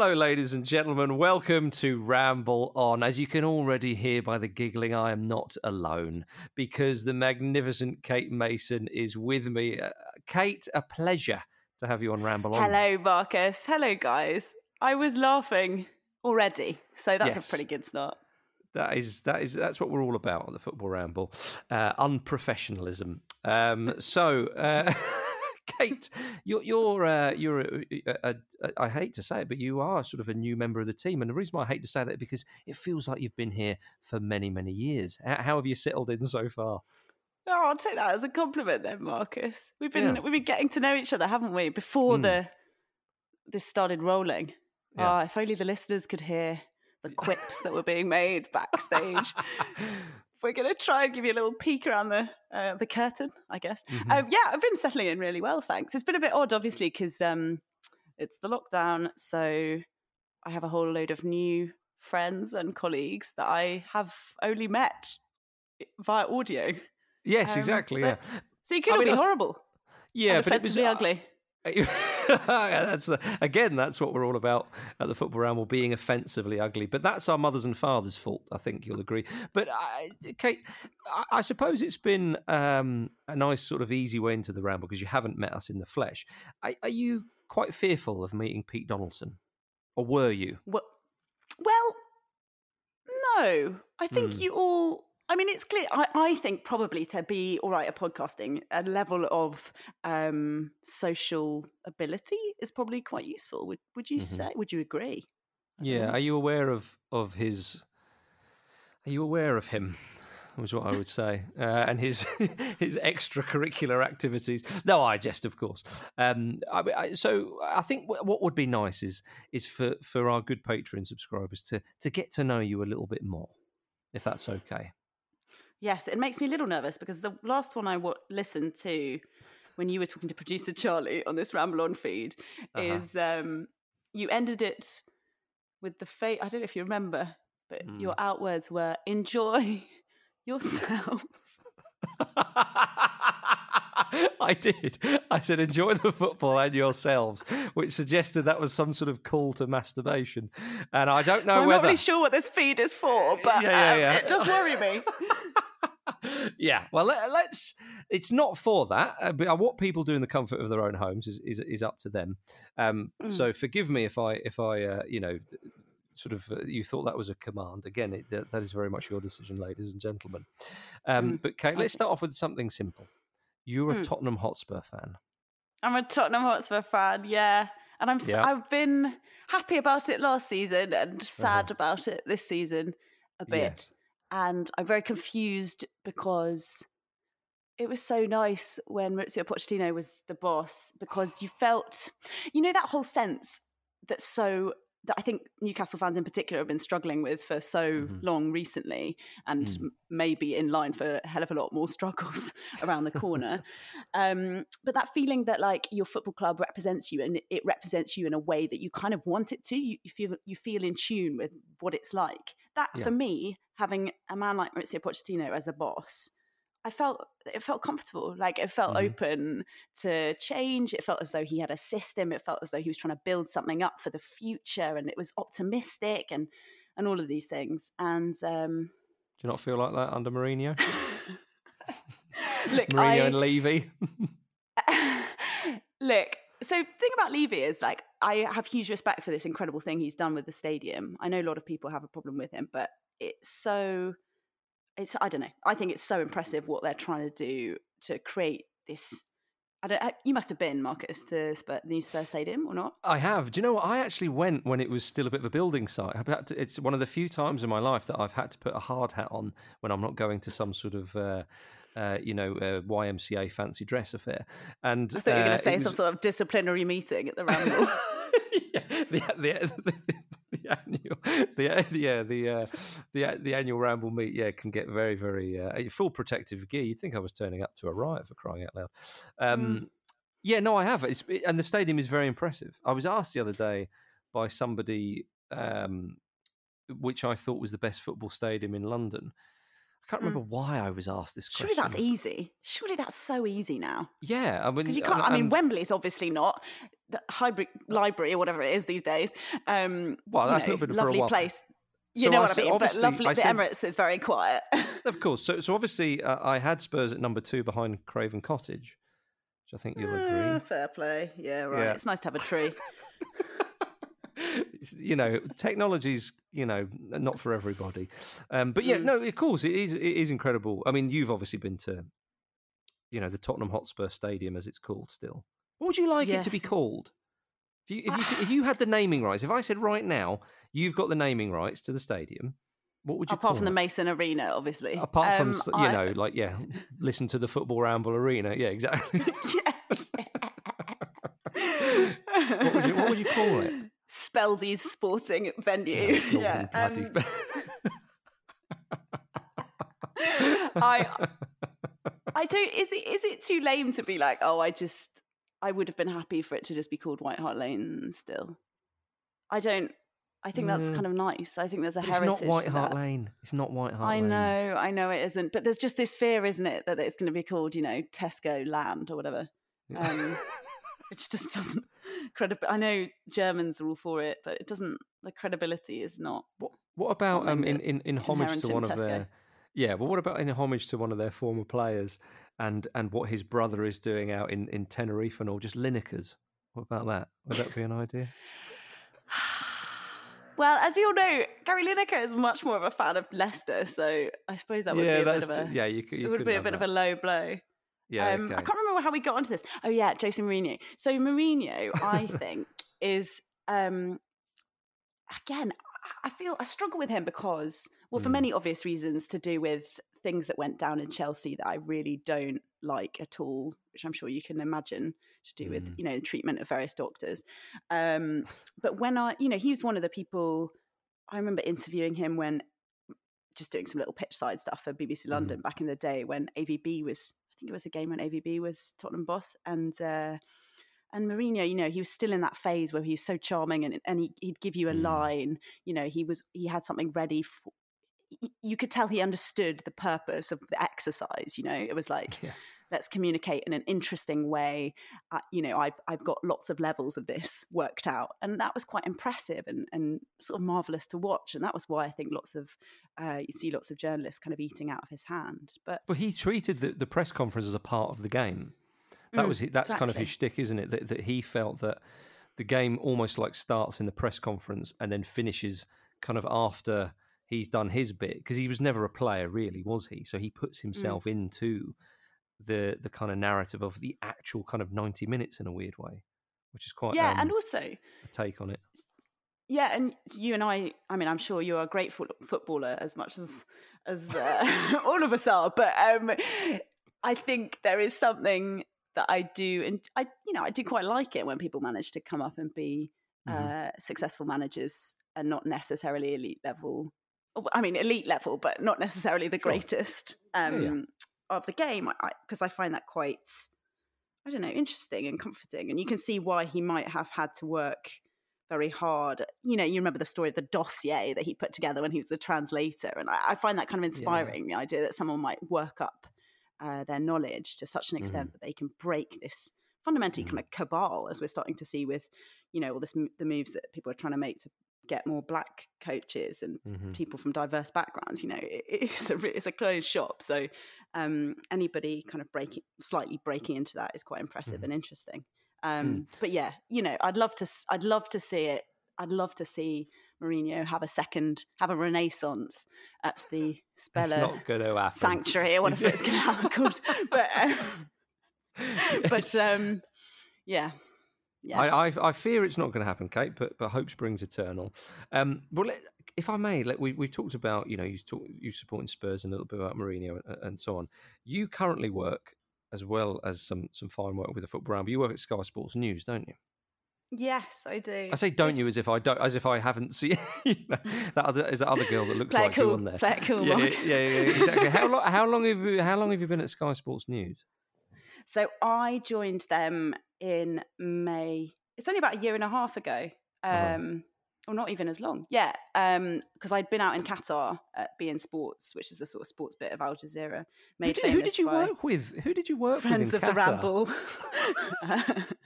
Hello, ladies and gentlemen. Welcome to Ramble On. As you can already hear by the giggling, I am not alone because the magnificent Kate Mason is with me. Uh, Kate, a pleasure to have you on Ramble On. Hello, Marcus. Hello, guys. I was laughing already, so that's Yes. a pretty good start. That is that is that's what we're all about on the Football Ramble. Uh, unprofessionalism. Um, so, uh, Kate, you're you're uh, you're a, a, a, I hate to say it, but you are sort of a new member of the team, and the reason why I hate to say that is because it feels like you've been here for many many years. How, how have you settled in so far? Oh, I'll take that as a compliment then, Marcus. We've been Yeah. we've been getting to know each other, haven't we? Before Mm. the this started rolling. Yeah. Ah, if only the listeners could hear the quips that were being made backstage. We're going to try and give you a little peek around the uh, the curtain, I guess. Mhm. Um, yeah, I've been settling in really well, thanks. It's been a bit odd, obviously, because um, it's the lockdown, so I have a whole load of new friends and colleagues that I have only met via audio. yes, Um, exactly. so- yeah, So you could I mean, be horrible, yeah, but it was uh, ugly. That's the, again that's what we're all about at the football ramble being offensively ugly but that's our mothers and fathers fault i think you'll agree but I, kate I, I suppose it's been um, a nice sort of easy way into the ramble because you haven't met us in the flesh are, are you quite fearful of meeting pete donaldson or were you Well, well, no. I think Hmm. you all. I mean, it's clear. I, I think probably to be all right at podcasting, a level of um, social ability is probably quite useful. Would Would you Mhm. say? Would you agree? yeah are you aware of of his are you aware of him was what I would say, uh, and his his extracurricular activities. No, I jest, of course. Um, I, I, so I think wh- what would be nice is is for, for our good Patreon subscribers to to get to know you a little bit more, if that's okay. Yes, it makes me a little nervous because the last one I w- listened to when you were talking to producer Charlie on this Ramble On feed Uh-huh. is um, you ended it with the fate. I don't know if you remember, but Hmm. your outwords were enjoy yourselves. I did. I said, enjoy the football and yourselves, which suggested that was some sort of call to masturbation. And I don't know so I'm whether. not really sure what this feed is for, but Yeah, yeah, um, it does worry me. yeah, well, let, let's. It's not for that. Uh, but what people do in the comfort of their own homes is is, is up to them. Um, Mm. So forgive me if I if I uh, you know sort of uh, you thought that was a command. Again, it, that, that is very much your decision, ladies and gentlemen. Um, Mm, But Kate, let's start off with something simple. You're a Mm. Tottenham Hotspur fan. I'm a Tottenham Hotspur fan, yeah. And I'm Yeah. I've been happy about it last season and sad about it this season a bit. Uh-huh. Yes. And I'm very confused because it was so nice when Mauricio Pochettino was the boss because you felt, you know, that whole sense that so that I think Newcastle fans in particular have been struggling with for so Mhm. long recently, and Mm. maybe in line for a hell of a lot more struggles around the corner. um, but that feeling that like your football club represents you, and it represents you in a way that you kind of want it to. You, you feel you feel in tune with what it's like. That Yeah. for me, having a man like Mauricio Pochettino as a boss, I felt it felt comfortable. Like it felt Mhm. open to change. It felt as though he had a system. It felt as though he was trying to build something up for the future, and it was optimistic and and all of these things. And um, Do you not feel like that under Mourinho? look, Mourinho I, and Levy. Look, so thing about Levy is like I have huge respect for this incredible thing he's done with the stadium. I know a lot of people have a problem with him, but it's so it's I don't know. I think it's so impressive what they're trying to do to create this. I don't. You must have been Marcus to Spur, the new Spurs Stadium or not? I have. Do you know what? I actually went when it was still a bit of a building site. To, it's one of the few times in my life that I've had to put a hard hat on when I'm not going to some sort of, uh, uh, you know, uh, YMCA fancy dress affair. And I thought you were uh, going to say was- some sort of disciplinary meeting at the Ramble. yeah, the, the, the, the annual, the yeah, the uh, the the annual ramble meet, yeah, can get very, very uh, full protective gear. You'd think I was turning up to a riot for crying out loud. Um, Yeah, no, I have. It's and the stadium is very impressive. I was asked the other day by somebody um, which I thought was the best football stadium in London. I can't remember why I was asked this question. Surely that's easy. Surely that's so easy now. Yeah, I mean, Because you can't. I mean, and- Wembley's obviously not the hybrid library or whatever it is these days. Um, Well, that's know, not been for a lovely while. place. You So know I what I mean? But lovely. I the said- Emirates is very quiet. of course. So, so obviously, uh, I had Spurs at number two behind Craven Cottage, which I think you'll Ah, agree. fair play. Yeah, right. Yeah. It's nice to have a tree. you know, technology's you know not for everybody, um, but yeah, Mm. no, of course it is. It is incredible. I mean, you've obviously been to, you know, the Tottenham Hotspur Stadium as it's called. Still, what would you like it to be called? If you, if you if you had the naming rights, if I said right now you've got the naming rights to the stadium, what would you Apart from the? Mason Arena, obviously. Apart from Um, you I- know, like yeah, listen to the football ramble arena. Yeah, exactly. yeah. what would you What would you call it? Spelsy's sporting venue. Yeah. Um, I I don't is it is it too lame to be like, oh I just I would have been happy for it to just be called White Hart Lane still. I don't I think that's Mm. kind of nice. I think there's a But it's heritage. not White Hart. Lane. It's not White Hart I Lane. know, I know it isn't, but there's just this fear, isn't it, that it's going to be called, you know, Tesco Land or whatever, um, which just doesn't credible. I know Germans are all for it, but it doesn't. The credibility is not. What, what about um, in, in, in homage to one of Tesco. their yeah, but what about in homage to one of their former players and and what his brother is doing out in, in Tenerife and all, just Linekers? What about that? Would that be an idea? Well, as we all know, Gary Lineker is much more of a fan of Leicester, so I suppose that would yeah, be a bit of a. yeah. You, could- you it would be a bit of a low blow. Yeah. um, okay. I can't remember how we got onto this. Oh yeah, José Mourinho. So Mourinho, I think, is um, again. I- feel I struggle with him because, well, for Mm. many obvious reasons, to do with things that went down in Chelsea that I really don't like at all, which I'm sure you can imagine to do with Mm. you know the treatment of various doctors. Um, but when I, you know, he was one of the people I remember interviewing him when just doing some little pitch side stuff for BBC Mm-hmm. London back in the day when AVB was, think it was a game when AVB was Tottenham boss and. Uh, and Mourinho, you know, he was still in that phase where he was so charming, and and he, he'd give you a Mm. line. You know, he was he had something ready. For, you could tell he understood the purpose of the exercise. You know, it was like Yeah. Let's communicate in an interesting way. Uh, you know, I've I've got lots of levels of this worked out, and that was quite impressive and and sort of marvelous to watch. And that was why I think lots of uh, you see lots of journalists kind of eating out of his hand. But But he treated the, the press conference as a part of the game. That Mm, was that's kind of his exactly. shtick, isn't it? That, that he felt that the game almost like starts in the press conference and then finishes kind of after he's done his bit because he was never a player, really, was he? So he Mm. puts himself into the the kind of narrative of the actual kind of ninety minutes in a weird way, which is quite yeah, um, and also a take on it. Yeah, and you and I, I mean, I'm sure you're a great foot- footballer as much as as uh, all of us are, but um, I think there is something that I do, and I, you know, I do quite like it when people manage to come up and be Mhm. uh, successful managers and not necessarily elite level. I mean, elite level, but not necessarily the Sure. greatest yeah. um, of the game. Because I, I find that quite, I don't know, interesting and comforting, and you can see why he might have had to work very hard. You know, you remember the story of the dossier that he put together when he was the translator, and I, I find that kind of inspiring. The idea that someone might work up uh, their knowledge to such an extent that they can break this fundamentally kind of cabal, as we're starting to see with, you know, all this the moves that people are trying to make to get more black coaches and Mhm. people from diverse backgrounds. You know, it, it's a it's a closed shop, so um, anybody kind of breaking slightly breaking into that is quite impressive Mhm. and interesting. Um, But yeah, you know, I'd love to. I'd love to see it. I'd love to see Mourinho have a second, have a renaissance at the It's Speller not going to happen. Sanctuary or whatever it's going to happen called. But um, but um, yeah, yeah. I, I I fear it's not going to happen, Kate. But but hope springs eternal. Um, well, let, if I may, let, we we talked about you know you talk you supporting Spurs and a little bit about Mourinho and, and so on. You currently work as well as some some fine work with the football round. But you work at Sky Sports News, don't you? yes, I do. I say don't you as if I don't as if I haven't seen you know, that other is that other girl that looks like you cool, on there. play cool, yeah, yeah, yeah, yeah, exactly. how long how long have you how long have you been at Sky Sports News? So I joined them in May. It's only about a year and a half ago. Uh-huh. Um, or not even as long. Yeah, because I'd been out in Qatar at beIN Sports, which is the sort of sports bit of Al Jazeera. Who did, who did you work with? Who did you work Friends with? Friends of the Ramble.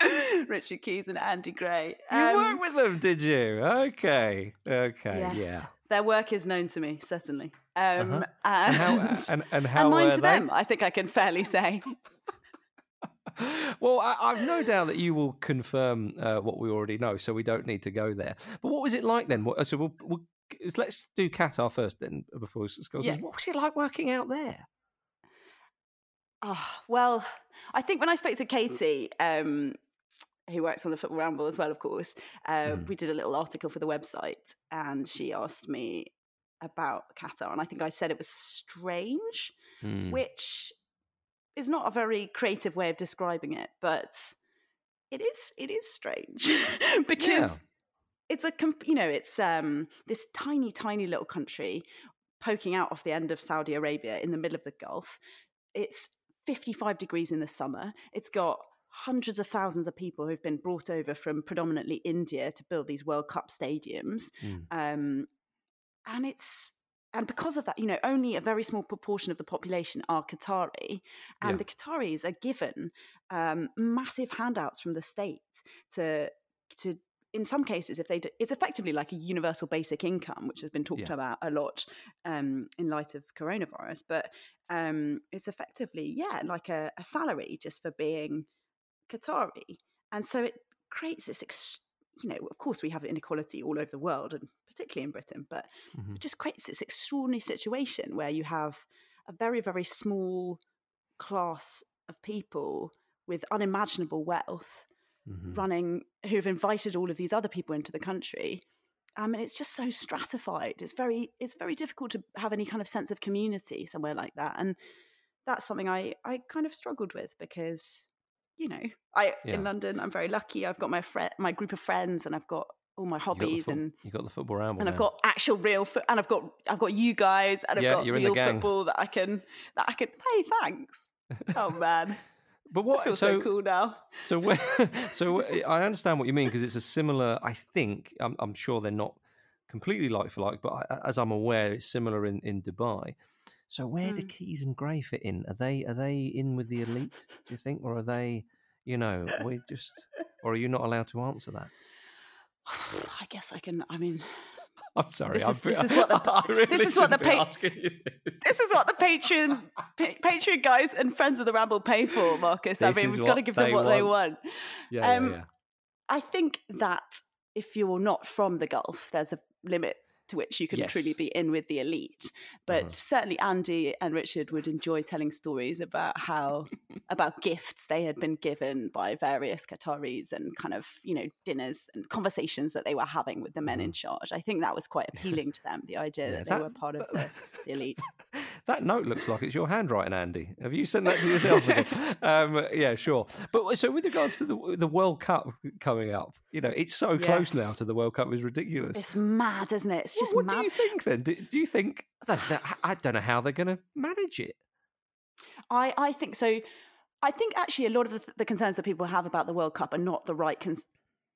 Richard Keys and Andy Gray. You um, worked with them, did you? Okay, okay, yes. yeah. Their work is known to me, certainly. Um, uh-huh. and, and, how, and, and how and mine to they? them, I think I can fairly say. well, I, have no doubt that you will confirm uh, what we already know, so we don't need to go there. But what was it like then? What, so we'll, we'll, let's do Qatar first, then before we go. Yeah. What was it like working out there? Oh, well, I think when I spoke to Katie, um, who works on the Football Ramble as well, of course, uh, mm. we did a little article for the website, and she asked me about Qatar, and I think I said it was strange, mm. which is not a very creative way of describing it, but it is it is strange because yeah. it's a you know it's um this tiny tiny little country poking out off the end of Saudi Arabia in the middle of the Gulf. It's 55 degrees in the summer. It's got hundreds of thousands of people who've been brought over from predominantly India to build these World Cup stadiums. Mm. Um, and it's and because of that, you know, only a very small proportion of the population are Qatari, and yeah. the Qataris are given um, massive handouts from the state to to. In some cases, if they do, it's effectively like a universal basic income, which has been talked yeah. about a lot um, in light of coronavirus. But um, it's effectively, yeah, like a, a salary just for being Qatari, and so it creates this ex- you know, of course, we have inequality all over the world, and particularly in Britain, but mm-hmm. it just creates this extraordinary situation where you have a very, very small class of people with unimaginable wealth mm-hmm. running who've invited all of these other people into the country. Um, and it's just so stratified. It's very, it's very difficult to have any kind of sense of community somewhere like that. And that's something I, I kind of struggled with because you know, I yeah. in London, I'm very lucky. I've got my friend, my group of friends, and I've got all my hobbies, you and you got the football ramble, and I've got actual real, foot, and I've got I've got you guys, and I've yeah, got real football that I can that I can. Hey, thanks. Oh man. But what? I feel so, so cool now. So, where, so I understand what you mean because it's a similar. I think I'm, I'm, sure they're not completely like for like, but I, as I'm aware, it's similar in in Dubai. So where mm. do Keys and Gray fit in? Are they are they in with the elite? Do you think, or are they? You know, we just, or are you not allowed to answer that? I guess I can. I mean, I'm sorry. This is, this is what the really this is what the pa- this. this. is what the Patreon pa- Patreon guys and friends of the Ramble pay for, Marcus. This I mean, we've got to give them what want. they want. Yeah, um, yeah, yeah. I think that if you're not from the Gulf, there's a limit to which you can yes. truly be in with the elite. But uh-huh. certainly Andy and Richard would enjoy telling stories about how about gifts they had been given by various Qataris and kind of, you know, dinners and conversations that they were having with the men in mm-hmm. charge. I think that was quite appealing to them, the idea yeah, that they were part of the, the elite. That note looks like it's your handwriting, Andy. Have you sent that to yourself um, yeah, sure. But so with regards to the the World Cup coming up, you know, it's so close yes. now to the World Cup. It's ridiculous. It's mad, isn't it? It's just what, what do you think then? Do, do you think that, that, I don't know how they're going to manage it? I I think so. I think actually a lot of the, the, concerns that people have about the World Cup are not the right cons-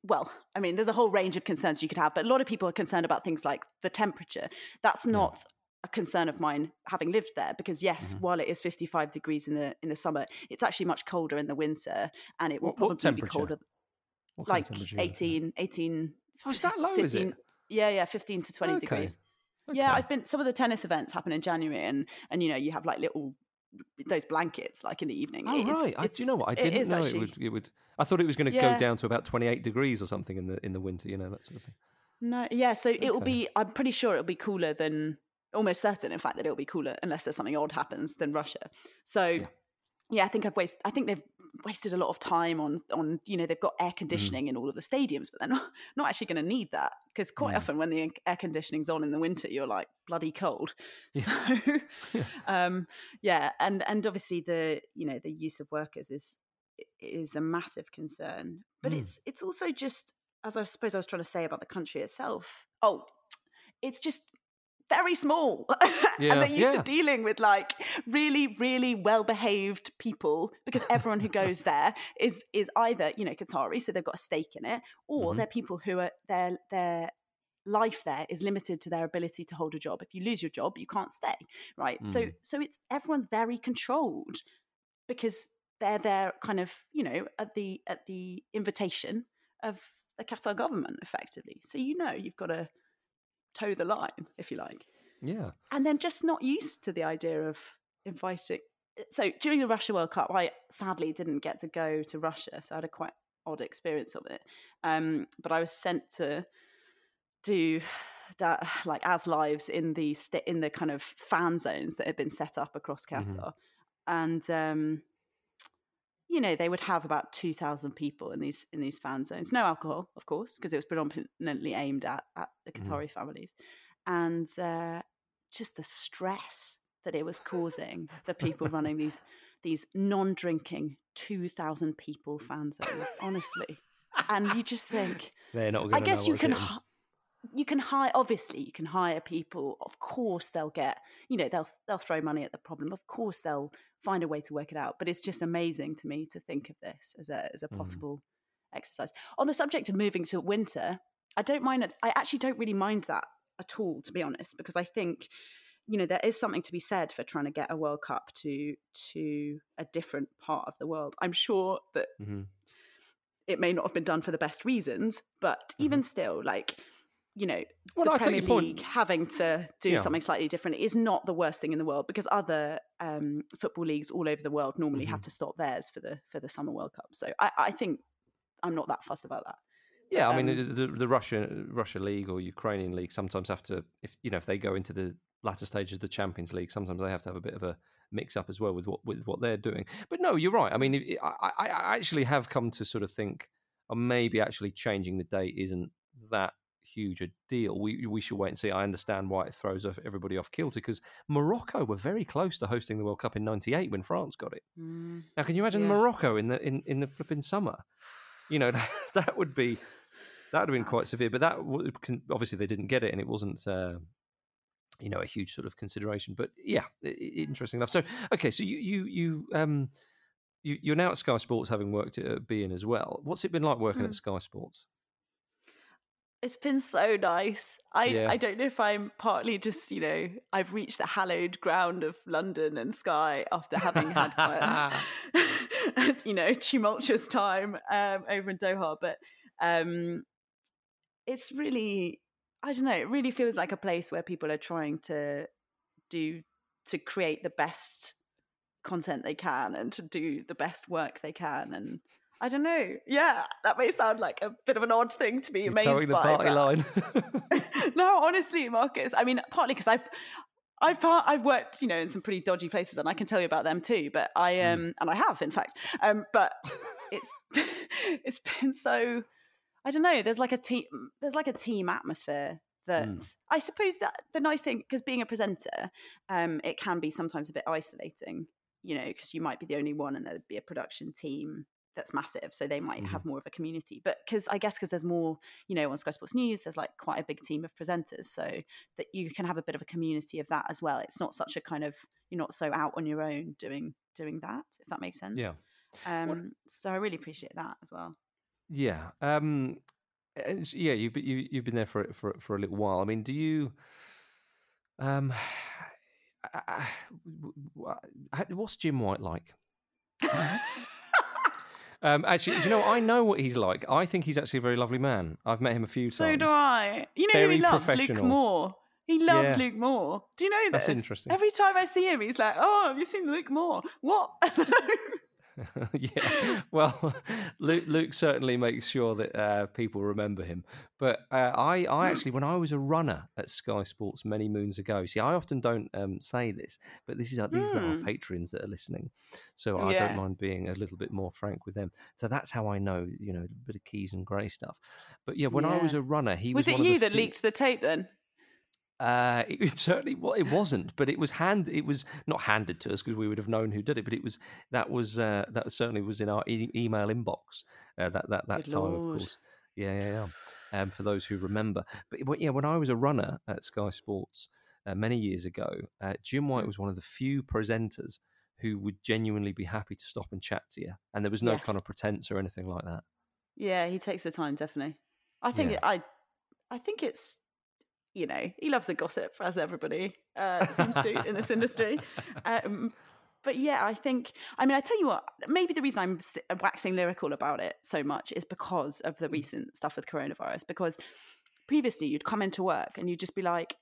well, I mean, there's a whole range of concerns you could have, but a lot of people are concerned about things like the temperature. That's not yeah. a concern of mine having lived there because yes, mm-hmm. while it is 55 degrees in the in the summer, it's actually much colder in the winter and it will what, probably be colder What like 18 18 Oh, is that low 15, is it? Yeah, yeah, 15 to 20 okay. degrees. Okay. Yeah, I've been some of the tennis events happen in January and and you know, you have like little those blankets like in the evening. Oh it's, right, I, do you know what? I didn't know actually, it would. It would. I thought it was going to yeah. go down to about twenty eight degrees or something in the in the winter. You know that sort of thing. No, yeah. So okay. it will be. I'm pretty sure it'll be cooler than. Almost certain, in fact, that it'll be cooler unless there's something odd happens than Russia. So, yeah, yeah I think I've wasted. I think they've wasted a lot of time on on you know they've got air mm. conditioning mm. in all of the stadiums but they're not not actually going to need that because quite mm. often when the air conditioning's on in the winter you're like bloody cold yeah. so yeah. um yeah and and obviously the you know the use of workers is is a massive concern but mm. it's it's also just as i suppose i was trying to say about the country itself oh it's just very small Yeah, and they're used yeah. to dealing with like really really well behaved people because everyone who goes there is is either you know Qatari so they've got a stake in it or Mhm. they're people who are their their life there is limited to their ability to hold a job if you lose your job you can't stay right so Mm. so it's everyone's very controlled because they're there kind of you know at the at the invitation of the Qatar government effectively so you know you've got to toe the line if you like Yeah. and then just not used to the idea of inviting. So during the Russia World Cup, I sadly didn't get to go to Russia, so I had a quite odd experience of it. Um, but I was sent to do that, like as lives in the sta- in the kind of fan zones that had been set up across Mhm. Qatar, and um, you know they would have about two thousand people in these in these fan zones. No alcohol, of course, because it was predominantly aimed at at the Mhm. Qatari families, and uh, just the stress that it was causing the people running these these non-drinking 2000 people fan zones honestly. And you just think They're not i guess you can hi- you can hire obviously you can hire people. Of course they'll get you know they'll they'll throw money at the problem. Of course they'll find a way to work it out but it's just amazing to me to think of this as a as a Mm. possible exercise on the subject of moving to winter i don't mind it i actually don't really mind that at all to be honest because i think you know there is something to be said for trying to get a world cup to to a different part of the world i'm sure that Mhm. it may not have been done for the best reasons but even still like you know Mm-hmm. Well, the I Premier your point. League having to do Yeah. something slightly different is not the worst thing in the world because other um, football leagues all over the world normally have Mhm. to stop theirs for the for the summer World Cup. So I, I think I'm not that fussed about that. Yeah, I mean um, the, the, Russia Russia league or Ukrainian league sometimes have to if you know if they go into the latter stages of the Champions League, sometimes they have to have a bit of a mix up as well with what with what they're doing. But no, you're right. I mean, I, I I actually have come to sort of think, oh, maybe actually changing the date isn't that huge a deal. We we should wait and see. I understand why it throws everybody off kilter because Morocco were very close to hosting the World Cup in '98 when France got it. Now, can you imagine Yeah. Morocco in the in, in the flipping summer? You know, that would be that would have been quite severe. But that would, obviously they didn't get it, and it wasn't. Uh, you know, a huge sort of consideration, but yeah, interesting enough. So, okay, so you you you um you, you're now at Sky Sports, having worked at beIN as well. What's it been like working Mm. at Sky Sports? It's been so nice. I Yeah. I don't know if I'm partly just you know I've reached the hallowed ground of London and Sky after having had quite a, you know tumultuous time um, over in Doha, but um, it's really I don't know. It really feels like a place where people are trying to do to create the best content they can and to do the best work they can and. I don't know. Yeah, that may sound like a bit of an odd thing to be You're amazed towing the by. party line. no, honestly, Marcus. I mean, partly because I've I've part, I've worked, you know, in some pretty dodgy places, and I can tell you about them too. But I Mm. um, and I have, in fact. Um, but it's it's been so. I don't know. There's like a team. There's like a team atmosphere that Mm. I suppose that the nice thing because being a presenter, um, it can be sometimes a bit isolating. You know, because you might be the only one, and there'd be a production team that's massive, so they might Mhm. have more of a community. But because I guess because there's more, you know, on Sky Sports News, there's like quite a big team of presenters, so that you can have a bit of a community of that as well. It's not such a kind of you're not so out on your own doing doing that, if that makes sense. yeah. Um, so I really appreciate that as well. Yeah. Um, yeah, you've been, you, you've been there for for for a little while. I mean, do you? Um, what's Jim White like? Um, actually, do you know? I know what he's like. I think he's actually a very lovely man. I've met him a few times. So do I. You know who Very he loves? Luke. Moore. He loves Yeah. Luke Moore. Do you know this? That's interesting. Every time I see him, he's like, "Oh, have you seen Luke Moore? What?" yeah. Well, Luke, Luke certainly makes sure that uh, people remember him. But uh, I, I actually, when I was a runner at Sky Sports many moons ago, see, I often don't um, say this, but this is our, these are our Hmm. patrons that are listening, so I Yeah. don't mind being a little bit more frank with them. So that's how I know, you know, a bit of keys and Gray stuff. But yeah, when I was a runner, he was. was it you that leaked the tape then? Uh, it, it certainly well, it wasn't, but it was hand. It was not handed to us because we would have known who did it. But it was that was uh, that certainly was in our e- email inbox uh, that that that Good time, Lord. of course. Yeah, yeah, yeah. Um, for those who remember, but yeah, when I was a runner at Sky Sports, uh, many years ago, uh, Jim White Mm. was one of the few presenters who would genuinely be happy to stop and chat to you, and there was no Yes. kind of pretense or anything like that. Yeah, he takes the time, definitely. I think Yeah. it, I, I think it's, you know, he loves a gossip as everybody uh, seems to in this industry. Um, but yeah, I think. I mean, I tell you what. Maybe the reason I'm waxing lyrical about it so much is because of the recent stuff with coronavirus. Because previously, you'd come into work and you'd just be like,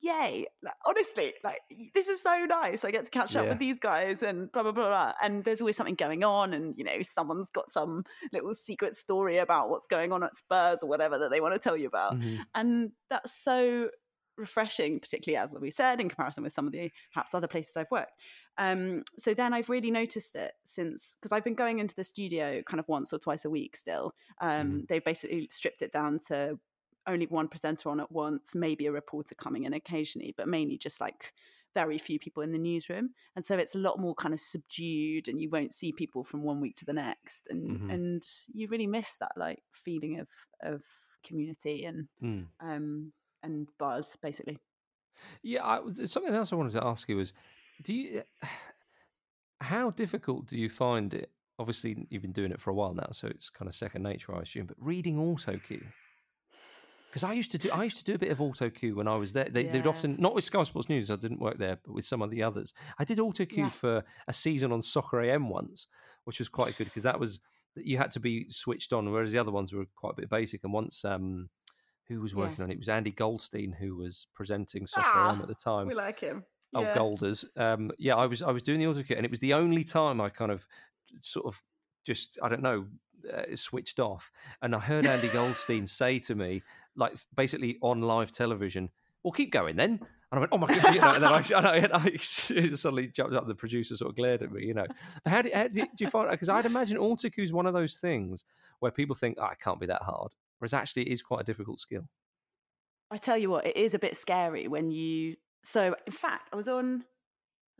"Yay!" Like, honestly, like this is so nice. I get to catch up with these guys and blah blah blah blah. And there's always something going on, and you know, someone's got some little secret story about what's going on at Spurs or whatever that they want to tell you about Mhm. and that's so refreshing particularly as we said in comparison with some of the perhaps other places i've worked um, so then i've really noticed it since because i've been going into the studio kind of once or twice a week still um, they've basically stripped it down to only one presenter on at once maybe a reporter coming in occasionally but mainly just like very few people in the newsroom and so it's a lot more kind of subdued and you won't see people from one week to the next and Mhm. and you really miss that like feeling of of community and Mm. um and buzz basically Yeah, I, something else I wanted to ask you was, do you, how difficult do you find it? Obviously, you've been doing it for a while now, so it's kind of second nature, I assume. But reading auto cue, because I used to do, I used to do a bit of auto cue when I was there. They, They'd often not with Sky Sports News, I didn't work there, but with some of the others. I did auto cue Yeah. for a season on Soccer AM once, which was quite good because that was that you had to be switched on, whereas the other ones were quite a bit basic. And once, um, who was Yeah. working on it? It was Andy Goldstein who was presenting Soccer Ah, AM at the time. we like him Oh, yeah. Golders. Um, yeah, I was I was doing the auto kit, and it was the only time I kind of sort of just I don't know uh, switched off, and I heard Andy Goldstein say to me, like basically on live television, "Well, keep going then." And I went, "Oh my god!" You know, and then I, and I, and I suddenly jumped up. The producer sort of glared at me, you know. But how do, how do, do you find? Because I'd imagine auto cue is one of those things where people think, "Oh, it can't be that hard," whereas actually it is quite a difficult skill. i tell you what it is a bit scary when you so in fact i was on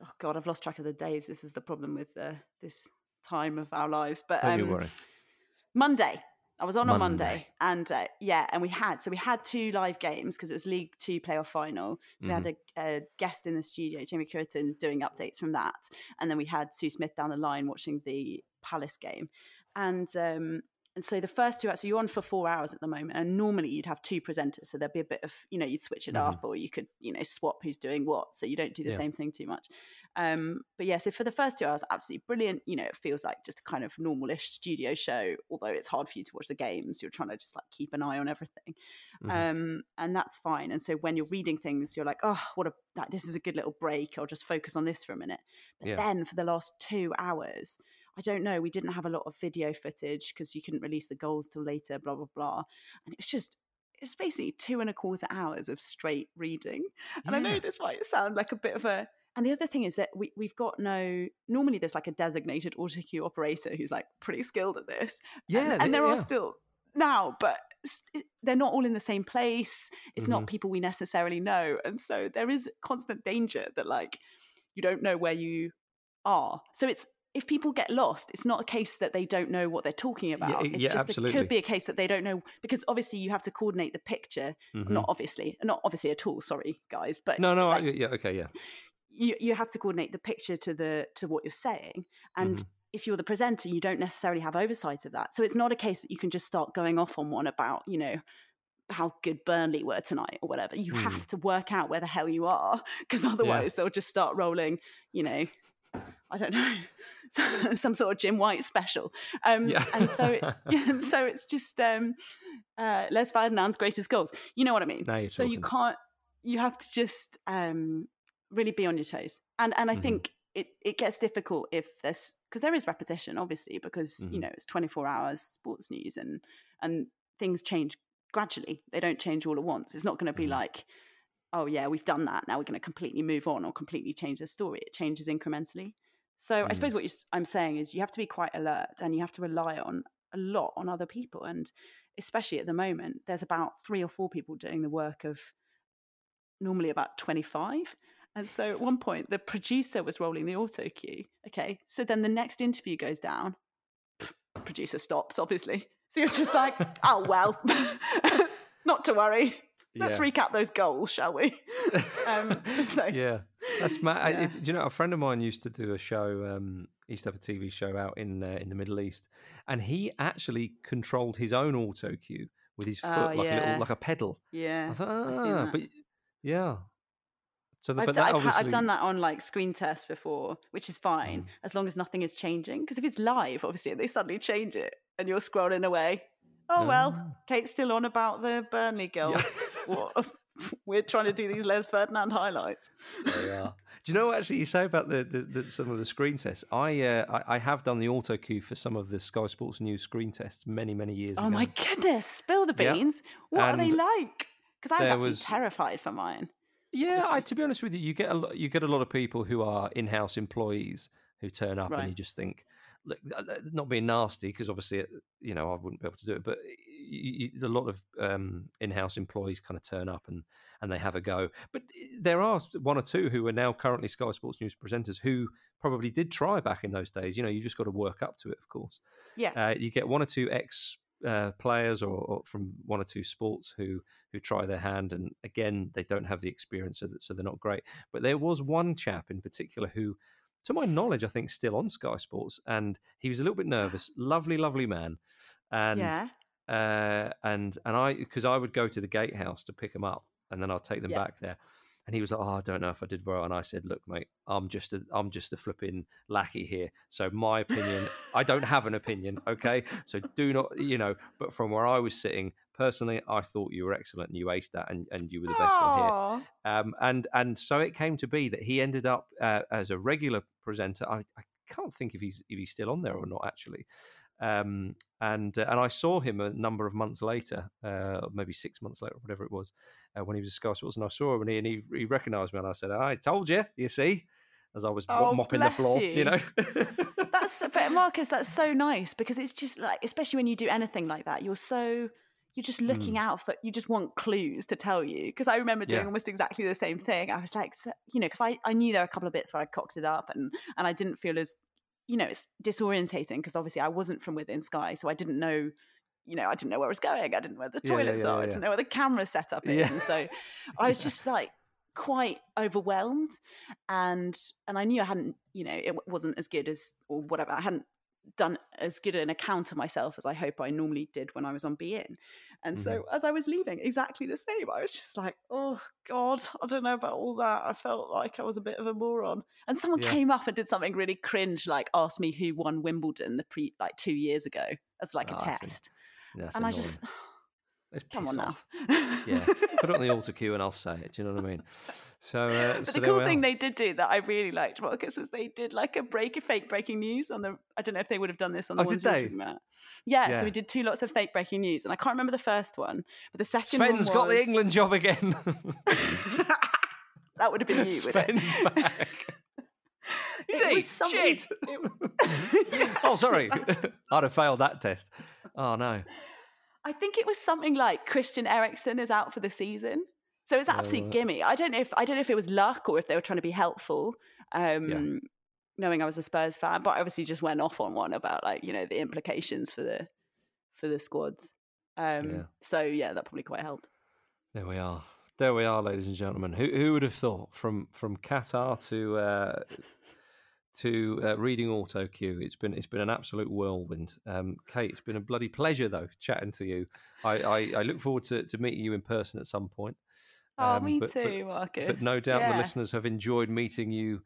oh god i've lost track of the days this is the problem with uh, this time of our lives but Don't you um, worry. Monday I was on on Monday. Monday, and uh, yeah, and we had so we had two live games because it was League Two playoff final. So we had Mm-hmm. a, a guest in the studio, Jamie Cureton, doing updates from that, and then we had Sue Smith down the line watching the Palace game, and um, and so the first two, hours, so you're on for four hours at the moment, and normally you'd have two presenters, so there'd be a bit of you know you'd switch it Mhm. up, or you could you know swap who's doing what, so you don't do the Yeah. same thing too much. Um, but yeah, so for the first two hours, absolutely brilliant. You know, it feels like just a kind of normalish studio show, although it's hard for you to watch the games. You're trying to just like keep an eye on everything. Mhm. Um, and that's fine. And so when you're reading things, you're like, oh, what a like, this is a good little break. I'll just focus on this for a minute. But Yeah. then for the last two hours, I don't know, we didn't have a lot of video footage because you couldn't release the goals till later, blah, blah, blah. And it's just it's basically two and a quarter hours of straight reading. And I know this might sound like a bit of a and the other thing is that we, we've got no normally there's like a designated auto cue operator who's like pretty skilled at this. Yeah, And, and there are still now, but they're not all in the same place. It's Mm-hmm. not people we necessarily know. And so there is constant danger that like you don't know where you are. So it's if people get lost, it's not a case that they don't know what they're talking about. y- it's yeah, just it could be a case that they don't know because obviously you have to coordinate the picture. Mhm. Not obviously, not obviously at all. Sorry, guys, but No, no, like, I, yeah, okay, yeah. you you have to coordinate the picture to the to what you're saying and Mm-hmm. if you're the presenter you don't necessarily have oversight of that so it's not a case that you can just start going off on one about you know how good Burnley were tonight or whatever you Mm. have to work out where the hell you are because otherwise they'll just start rolling you know I don't know some, some sort of Jim White special um Yeah. and so it, and so it's just um uh Les Ferdinand's greatest goals you know what I mean Now so you can't you have to just um really be on your toes and and i Mhm. think it it gets difficult if there's because there is repetition obviously because you Mhm. know it's 24 hours sports news and and things change gradually they don't change all at once it's not going to be Mhm. like oh yeah we've done that now we're going to completely move on or completely change the story it changes incrementally. So i Mm. suppose what you, i'm saying is you have to be quite alert and you have to rely on a lot on other people and especially at the moment there's about three or four people doing the work of normally about 25 and so at one point the producer was rolling the auto cue okay? So then the next interview goes down producer stops obviously. So you're just like oh well. Not to worry let's Yeah. recap those goals, shall we? um, so, yeah, that's Yeah. do you know a friend of mine used to do a show? Um, he used to have a TV show out in uh, in the Middle East, and he actually controlled his own auto cue with his foot, Oh, like a little, like a pedal. yeah. I thought, ah, but yeah. So, the, I've, but d- that I've, obviously, I've done that on like screen tests before, which is fine Mm. as long as nothing is changing. Because if it's live, obviously, they suddenly change it and you're scrolling away. Oh well, Ah. Kate's still on about the Burnley girl. Yeah. What- We're trying to do these Les Ferdinand highlights. We are. Do you know what actually you say about the, the, the some of the screen tests? I, uh, I I have done the auto cue for some of the Sky Sports News screen tests many many years Oh ago. my goodness! Spill the Yeah. beans. What are they like? Because I was absolutely was- terrified for mine. Yeah, I, to be honest with you, you get a lot, you get a lot of people who are in-house employees who turn up, and you just think, look, uh, uh, not being nasty because obviously, it- you know, I wouldn't be able to do it, but a lot of um, in-house employees kind of turn up and and they have a go. But uh, there are one or two who are now currently Sky Sports News presenters who probably did try back in those days. You know, you just got to work up to it, of course. Yeah. Uh, you get one or two ex uh, players or, or from one or two sports who who try their hand, and again, they don't have the experience, so, that, so they're not great. But there was one chap in particular who, to my knowledge, I think still on Sky Sports, and he was a little bit nervous. lovely, lovely man, and yeah. uh, and and I because I would go to the gatehouse to pick them up, and then I'd take them Yeah. back there. And he was like, "Oh, I don't know if I did well." And I said, "Look, mate, I'm just a, I'm just a flipping lackey here. So my opinion, I don't have an opinion, okay? So do not, you know. But from where I was sitting, personally, I thought you were excellent and you aced that, and, and you were the best one here. Um, and and so it came to be that he ended up uh, as a regular presenter. I, I can't think if he's if he's still on there or not actually. Um, and uh, and I saw him a number of months later, uh, maybe six months later, whatever it was, uh, when he was at Sky Sports, and I saw him and he and he, he recognised me, and I said, "I told you, you see," as I was Oh, mopping the floor, you. you know. That's but Marcus, that's so nice because it's just like, especially when you do anything like that, you're so you're just looking out for you just want clues to tell you because i remember doing Hmm. Yeah. almost exactly the same thing i was like so, you know because I, I knew there were a couple of bits where i cocked it up and and i didn't feel as you know it's disorientating because obviously i wasn't from within sky so i didn't know you know i didn't know where i was going i didn't know where the Yeah, toilets yeah, are i didn't know where the camera setup is and so i was just like quite overwhelmed and and i knew i hadn't you know it wasn't as good as or whatever i hadn't done as good an account of myself as I hope I normally did when I was on beIN. And so Mm-hmm. as I was leaving, exactly the same. I was just like, oh God, I don't know about all that. I felt like I was a bit of a moron. And someone Yeah. came up and did something really cringe, like asked me who won Wimbledon the pre like two years ago as like Ah, a see. test. That's and I just Let's come on off. now. Yeah, put it on the altar queue and I'll say it. Do you know what I mean? So, uh, But so the cool thing they did do that I really liked, Marcus, was they did like a break, a fake breaking news on the. I don't know if they would have done this on the Oh, ones did about. Yeah, Yeah. so we did two lots of fake breaking news, and I can't remember the first one, but the second one Sven's got the England job again. that would have been you. With it. Sven's back. It was something- Shit. it- oh, sorry. I'd have failed that test. Oh no. I think it was something like Christian Eriksen is out for the season. So it's absolute Uh, gimme. I don't know if I don't know if it was luck or if they were trying to be helpful. Um, knowing I was a Spurs fan, but I obviously just went off on one about like, you know, the implications for the for the squads. Um Yeah. so yeah, that probably quite helped. There we are. There we are, ladies and gentlemen. Who who would have thought from from Qatar to uh, to uh, reading auto cue? It's been it's been an absolute whirlwind. Um, Kate, it's been a bloody pleasure though chatting to you. I, I, I look forward to, to meeting you in person at some point. Oh, Um, me but- but- too, Marcus. But no doubt the listeners have enjoyed meeting you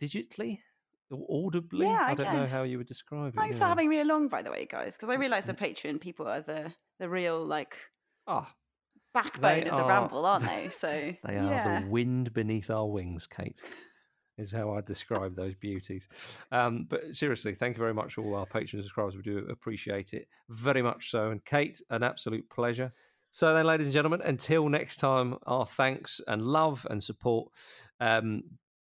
digitally or audibly. Yeah, I don't know how you would describe it. Thanks yeah. for having me along, by the way, guys, because I realise the Patreon people are the the real like Ah, backbone They of the are- ramble, aren't they? So they are yeah. the wind beneath our wings, Kate. Is how I describe those beauties. Um, but seriously, thank you very much all our patrons and subscribers. We do appreciate it very much so. And Kate, an absolute pleasure. So then, ladies and gentlemen, until next time, our thanks and love and support. Um,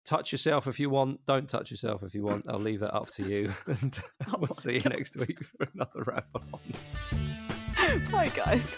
touch yourself if you want. Don't touch yourself if you want. I'll leave that up to you. And we'll see you next week for another ramble on. Bye, guys.